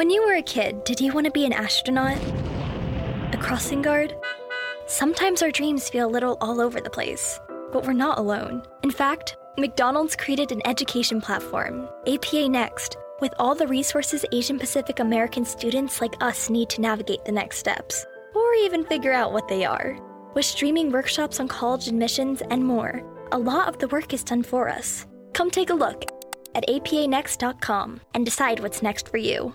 When you were a kid, did you want to be an astronaut? A crossing guard? Sometimes our dreams feel a little all over the place, but we're not alone. In fact, McDonald's created an education platform, APA Next, with all the resources Asian Pacific American students like us need to navigate the next steps, or even figure out what they are. With streaming workshops on college admissions and more, a lot of the work is done for us. Come take a look at apanext.com and decide what's next for you.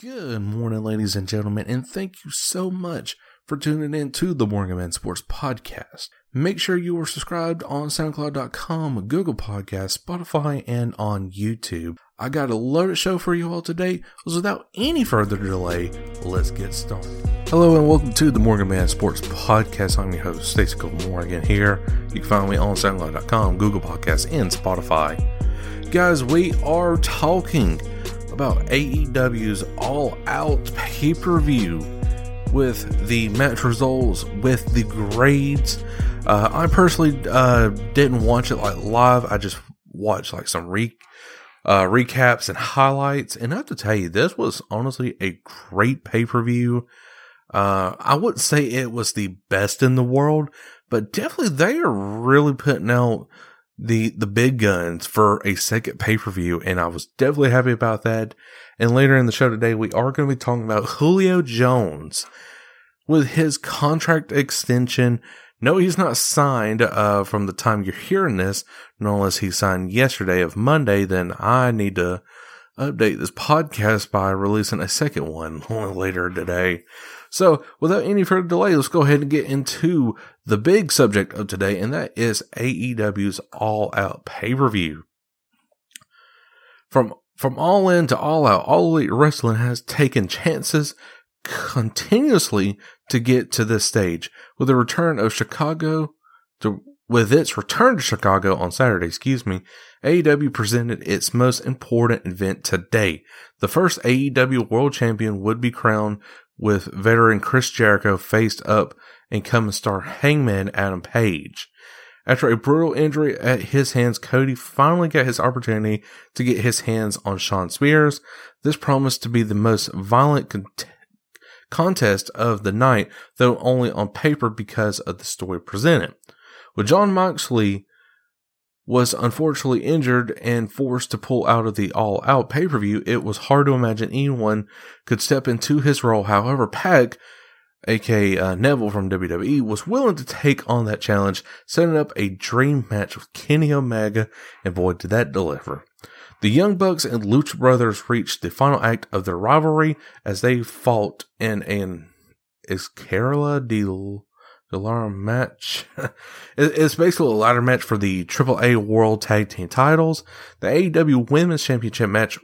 Good morning, ladies and gentlemen, and thank you so much for tuning in to the Morgan Man Sports Podcast. Make sure you are subscribed on SoundCloud.com, Google Podcasts, Spotify, and on YouTube. I got a loaded show for you all today. So without any further delay, let's get started. Hello and welcome to the Morgan Man Sports Podcast. I'm your host, Stacey Cole Morgan here. You can find me on SoundCloud.com, Google Podcasts, and Spotify. Guys, we are talking about AEW's All Out pay per view with the match results, with the grades. Uh, I personally uh, didn't watch it like live. I just watched like some re uh, recaps and highlights. And I have to tell you, this was honestly a great pay per view. Uh, I wouldn't say it was the best in the world, but definitely they are really putting out the the big guns for a second pay per view, and I was definitely happy about that. And later in the show today, we are going to be talking about Julio Jones with his contract extension. No, he's not signed uh, from the time you're hearing this, unless he signed yesterday of Monday. Then I need to update this podcast by releasing a second one later today. So, without any further delay, let's go ahead and get into the big subject of today, and that is AEW's All Out pay per view. From from All In to All Out, All Elite Wrestling has taken chances continuously to get to this stage. With the return of Chicago, to, with its return to Chicago on Saturday, excuse me, AEW presented its most important event today. The first AEW World Champion would be crowned with veteran Chris Jericho faced up incoming star Hangman Adam Page. After a brutal injury at his hands, Cody finally got his opportunity to get his hands on Shawn Spears. This promised to be the most violent con- contest of the night, though only on paper because of the story presented. With Jon Moxley was unfortunately injured and forced to pull out of the all out pay per view, it was hard to imagine anyone could step into his role. However, Pac, aka uh, Neville from WWE, was willing to take on that challenge, setting up a dream match with Kenny Omega, and boy, did that deliver. The Young Bucks and Lucha Brothers reached the final act of their rivalry as they fought in an is deal the ladder match. it's basically a ladder match for the AAA World Tag Team titles. The AEW Women's Championship match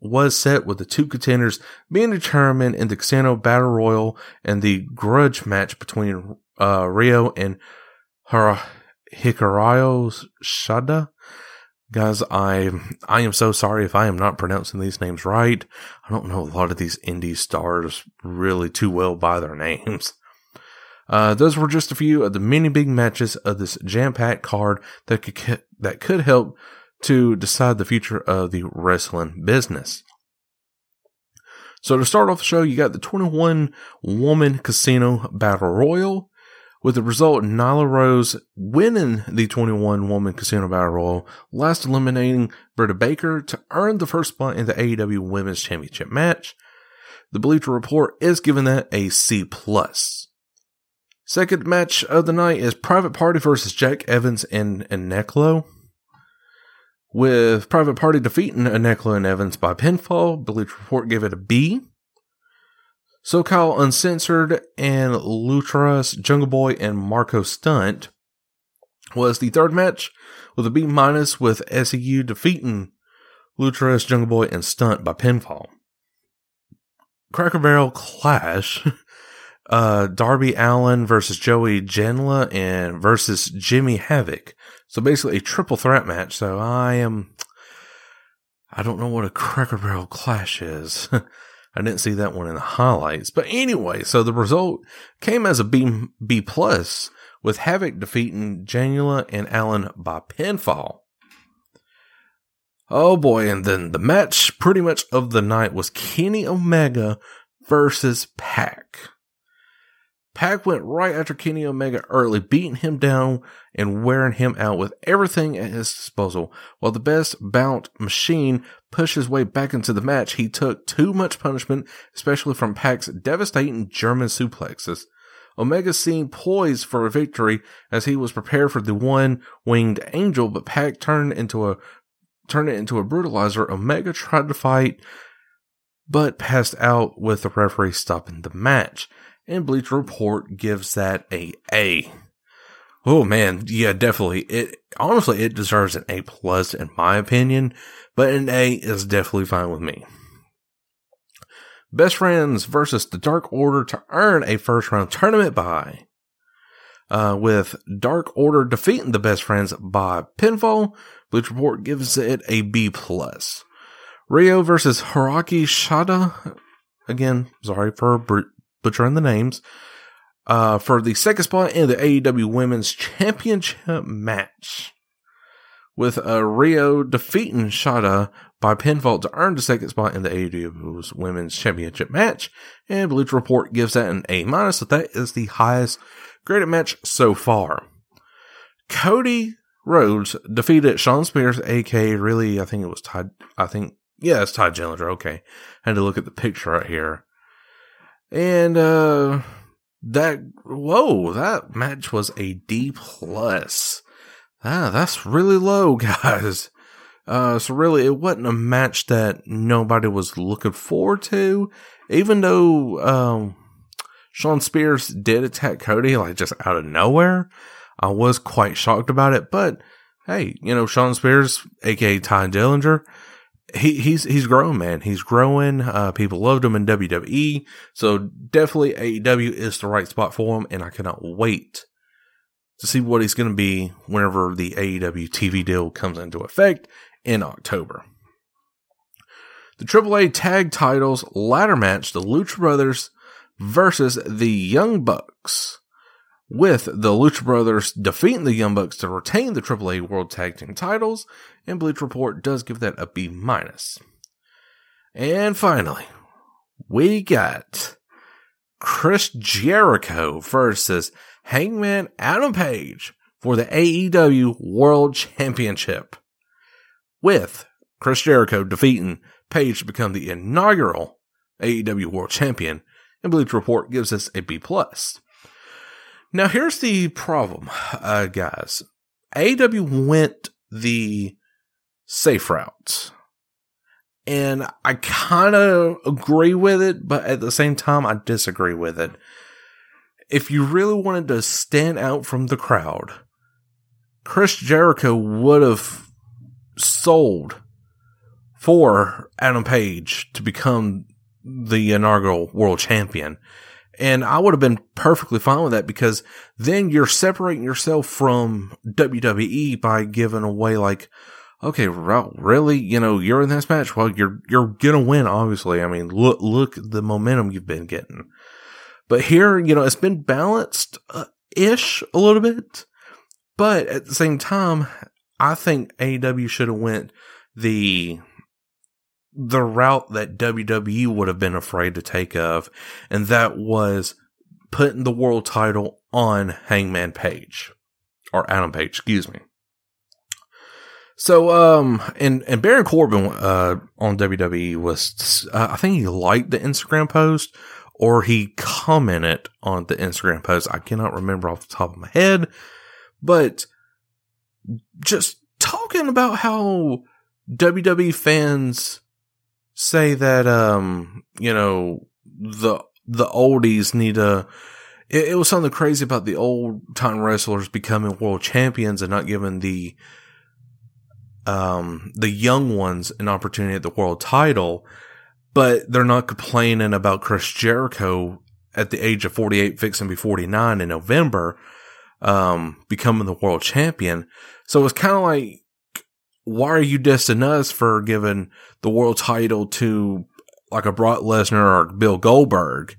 was set with the two contenders being determined in the Casino Battle Royal and the grudge match between uh, Riho and her Hikaru Shida. Guys, I I am so sorry if I am not pronouncing these names right. I don't know a lot of these indie stars really too well by their names. Uh, those were just a few of the many big matches of this jam-packed card that could that could help to decide the future of the wrestling business. So to start off the show, you got the 21 woman casino battle royal with the result Nyla Rose winning the 21 woman casino battle royal, last eliminating Britta Baker to earn the first spot in the AEW women's championship match. The Bleacher Report is giving that a C plus. Second match of the night is Private Party versus Jack Evans and Angelico. With Private Party defeating Angelico and Evans by pinfall, Bleach Report gave it a B. SoCal Uncensored and Lutras, Jungle Boy, and Marko Stunt was the third match with a B minus with SCU defeating Lutras, Jungle Boy, and Stunt by pinfall. Cracker Barrel Clash. Uh, Darby Allin versus Joey Janela and versus Jimmy Havoc. So basically a triple threat match. So I am, I don't know what a Cracker Barrel Clash is. I didn't see that one in the highlights. But anyway, so the result came as a B, B plus with Havoc defeating Janela and Allin by pinfall. Oh boy, and then the match pretty much of the night was Kenny Omega versus Pac. Pac went right after Kenny Omega early, beating him down and wearing him out with everything at his disposal. While the best bout machine pushed his way back into the match, he took too much punishment, especially from Pac's devastating German suplexes. Omega seemed poised for a victory as he was prepared for the one winged angel, but Pac turned into a turned it into a brutalizer. Omega tried to fight, but passed out with the referee stopping the match. And Bleach Report gives that a A. Oh man, yeah, definitely. It honestly it deserves an A plus in my opinion, but an A is definitely fine with me. Best Friends versus the Dark Order to earn a first round tournament bye. Uh, with Dark Order defeating the Best Friends by pinfall, Bleach Report gives it a B plus. Rio versus Hiraki Shada. Again, sorry for butchering the names. Uh, for the second spot in the AEW Women's Championship match. With uh, Rio defeating Shada by pinfall to earn the second spot in the AEW Women's Championship match. And Bleach Report gives that an A minus, so that is the highest graded match so far. Cody Rhodes defeated Shawn Spears, aka really, I think it was Ty, I think, yeah, it's Tye Dillinger. Okay. I had to look at the picture right here. And, uh, that, whoa, that match was a D plus. Ah, that's really low, guys. Uh, so really, it wasn't a match that nobody was looking forward to, even though, um, Shawn Spears did attack Cody, like just out of nowhere. I was quite shocked about it, but hey, you know, Shawn Spears, aka Tye Dillinger, he, he's, he's growing, man. He's growing. Uh, people loved him in WWE. So definitely AEW is the right spot for him. And I cannot wait to see what he's going to be whenever the AEW TV deal comes into effect in October. The AAA tag titles ladder match, the Lucha Brothers versus the Young Bucks with the Lucha Brothers defeating the Young Bucks to retain the AAA World Tag Team titles, and Bleach Report does give that a B minus. And finally, we got Chris Jericho versus Hangman Adam Page for the AEW World Championship, with Chris Jericho defeating Page to become the inaugural AEW World Champion, and Bleach Report gives us a B plus. Now, here's the problem, uh, guys. AW went the safe route. And I kind of agree with it, but at the same time, I disagree with it. If you really wanted to stand out from the crowd, Chris Jericho would have sold for Adam Page to become the inaugural world champion. And I would have been perfectly fine with that because then you're separating yourself from WWE by giving away like, okay, really, you know, you're in this match. Well, you're, you're going to win, obviously. I mean, look, look the momentum you've been getting. But here, you know, it's been balanced uh, ish a little bit. But at the same time, I think AEW should have went the the route that WWE would have been afraid to take of, and that was putting the world title on Hangman Page or Adam Page, excuse me. So, um, and, and Baron Corbin, uh, on WWE was, uh, I think he liked the Instagram post or he commented on the Instagram post. I cannot remember off the top of my head, but just talking about how WWE fans say that um you know the the oldies need to it, it, was something crazy about the old time wrestlers becoming world champions and not giving the um the young ones an opportunity at the world title but they're not complaining about Chris Jericho at the age of 48, fixing to be 49 in November, um, becoming the world champion. So it's kind of like, why are you dissing us for giving the world title to like a Brock Lesnar or Bill Goldberg?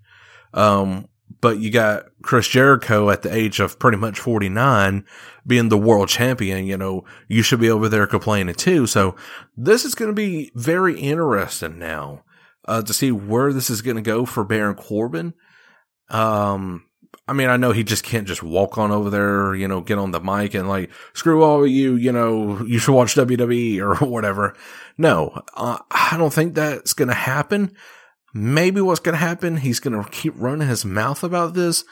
Um, but you got Chris Jericho at the age of pretty much 49 being the world champion, you know, you should be over there complaining too. So this is going to be very interesting now, uh, to see where this is going to go for Baron Corbin. Um, I mean, I know he just can't just walk on over there, you know, get on the mic and like, screw all of you, you know, you should watch WWE or whatever. No, uh, I don't think that's going to happen. Maybe what's going to happen, he's going to keep running his mouth about this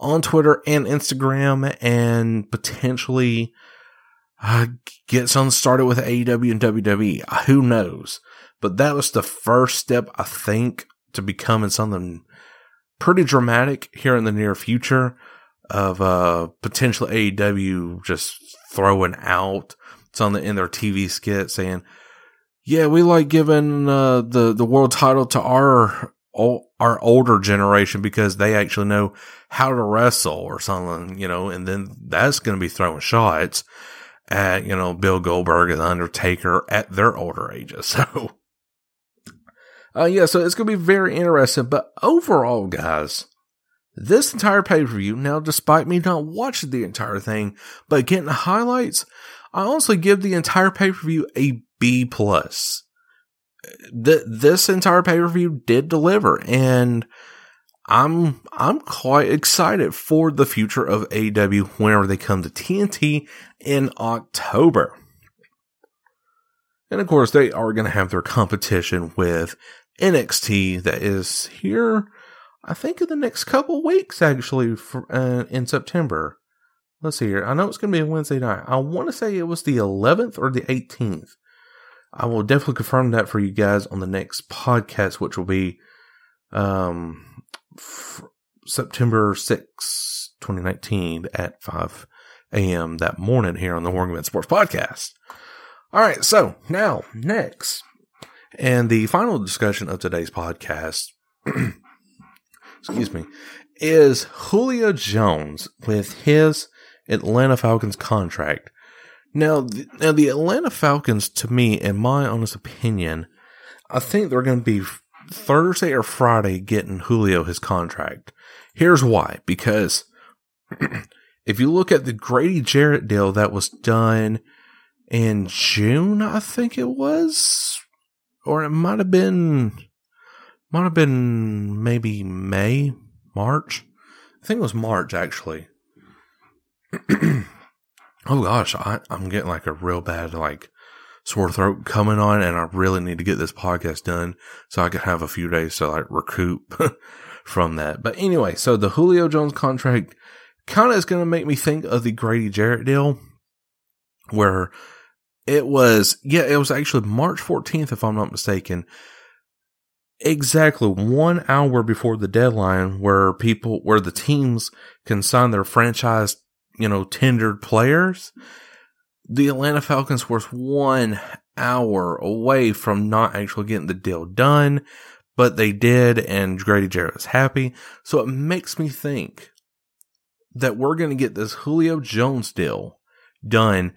on Twitter and Instagram and potentially uh, get something started with AEW and WWE. Who knows? But that was the first step, I think, to becoming something pretty dramatic here in the near future of uh, potential AEW just throwing out something in their TV skit saying, yeah, we like giving uh, the the world title to our our older generation because they actually know how to wrestle or something, you know, and then that's going to be throwing shots at you know Bill Goldberg and Undertaker at their older ages. So, uh, yeah, so it's going to be very interesting. But overall, guys, this entire pay per view, now, despite me not watching the entire thing, but getting the highlights, I honestly give the entire pay per view a B plus. Th- this entire pay per view did deliver, and I'm I'm quite excited for the future of AW whenever they come to TNT in October. And of course, they are going to have their competition with NXT that is here, I think, in the next couple weeks, actually, for, uh, in September. Let's see here. I know it's going to be a Wednesday night. I want to say it was the 11th or the 18th. I will definitely confirm that for you guys on the next podcast, which will be um, f- September 6, 2019 at 5 a.m. that morning here on the Morgan Man Sports Podcast. All right, so now, next, and the final discussion of today's podcast, excuse me, is Julio Jones with his Atlanta Falcons contract. Now, the, now the Atlanta Falcons, to me, in my honest opinion, I think they're going to be Thursday or Friday getting Julio his contract. Here's why: because if you look at the Grady Jarrett deal that was done in June, I think it was, or it might have been, might have been maybe May, March. I think it was March actually. oh gosh, I, I'm getting like a real bad like sore throat coming on, and I really need to get this podcast done so I can have a few days to like recoup from that. But anyway, so the Julio Jones contract kind of is going to make me think of the Grady Jarrett deal, where it was yeah, it was actually March 14th, if I'm not mistaken. Exactly one hour before the deadline, where people, where the teams can sign their franchise you know, tendered players, the Atlanta Falcons were one hour away from not actually getting the deal done, but they did, and Grady Jarrett was happy. So it makes me think that we're going to get this Julio Jones deal done.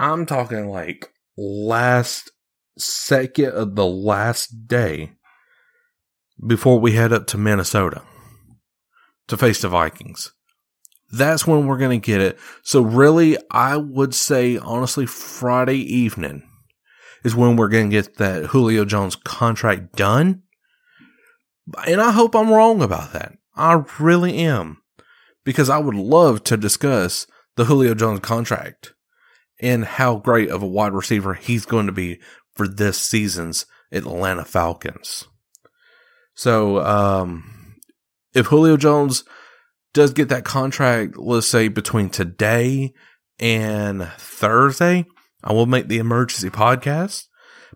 I'm talking like last second of the last day before we head up to Minnesota to face the Vikings. That's when we're going to get it. So really, I would say honestly, Friday evening is when we're going to get that Julio Jones contract done. And I hope I'm wrong about that. I really am because I would love to discuss the Julio Jones contract and how great of a wide receiver he's going to be for this season's Atlanta Falcons. So, um, if Julio Jones does get that contract, let's say between today and Thursday, I will make the emergency podcast.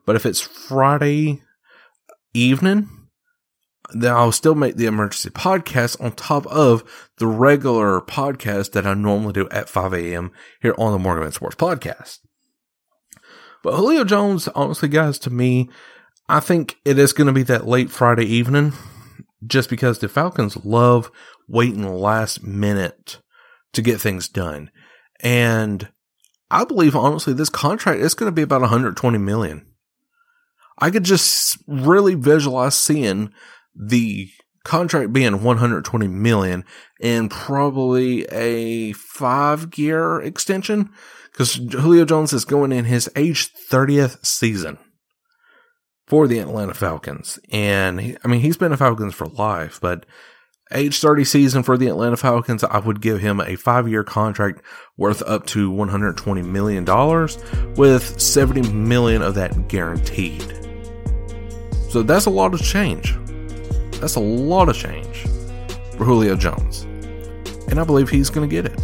But if it's Friday evening, then I'll still make the emergency podcast on top of the regular podcast that I normally do at 5 a.m. here on the Morgan Sports Podcast. But Julio Jones, honestly, guys, to me, I think it is going to be that late Friday evening just because the Falcons love waiting last minute to get things done. And I believe honestly this contract is going to be about 120 million. I could just really visualize seeing the contract being 120 million and probably a five year extension because Julio Jones is going in his age 30th season for the Atlanta Falcons. And he, I mean, he's been a Falcons for life, but age 30 season for the Atlanta Falcons, I would give him a five year contract worth up to $120 million with 70 million of that guaranteed. So that's a lot of change. That's a lot of change for Julio Jones. And I believe he's going to get it.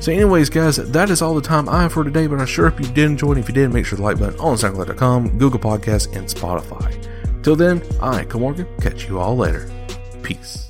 So, anyways, guys, that is all the time I have for today. But I'm sure if you did enjoy it. If you did, make sure the like button on SoundCloud.com, Google Podcasts, and Spotify. Till then, I, Morgan, catch you all later. Peace.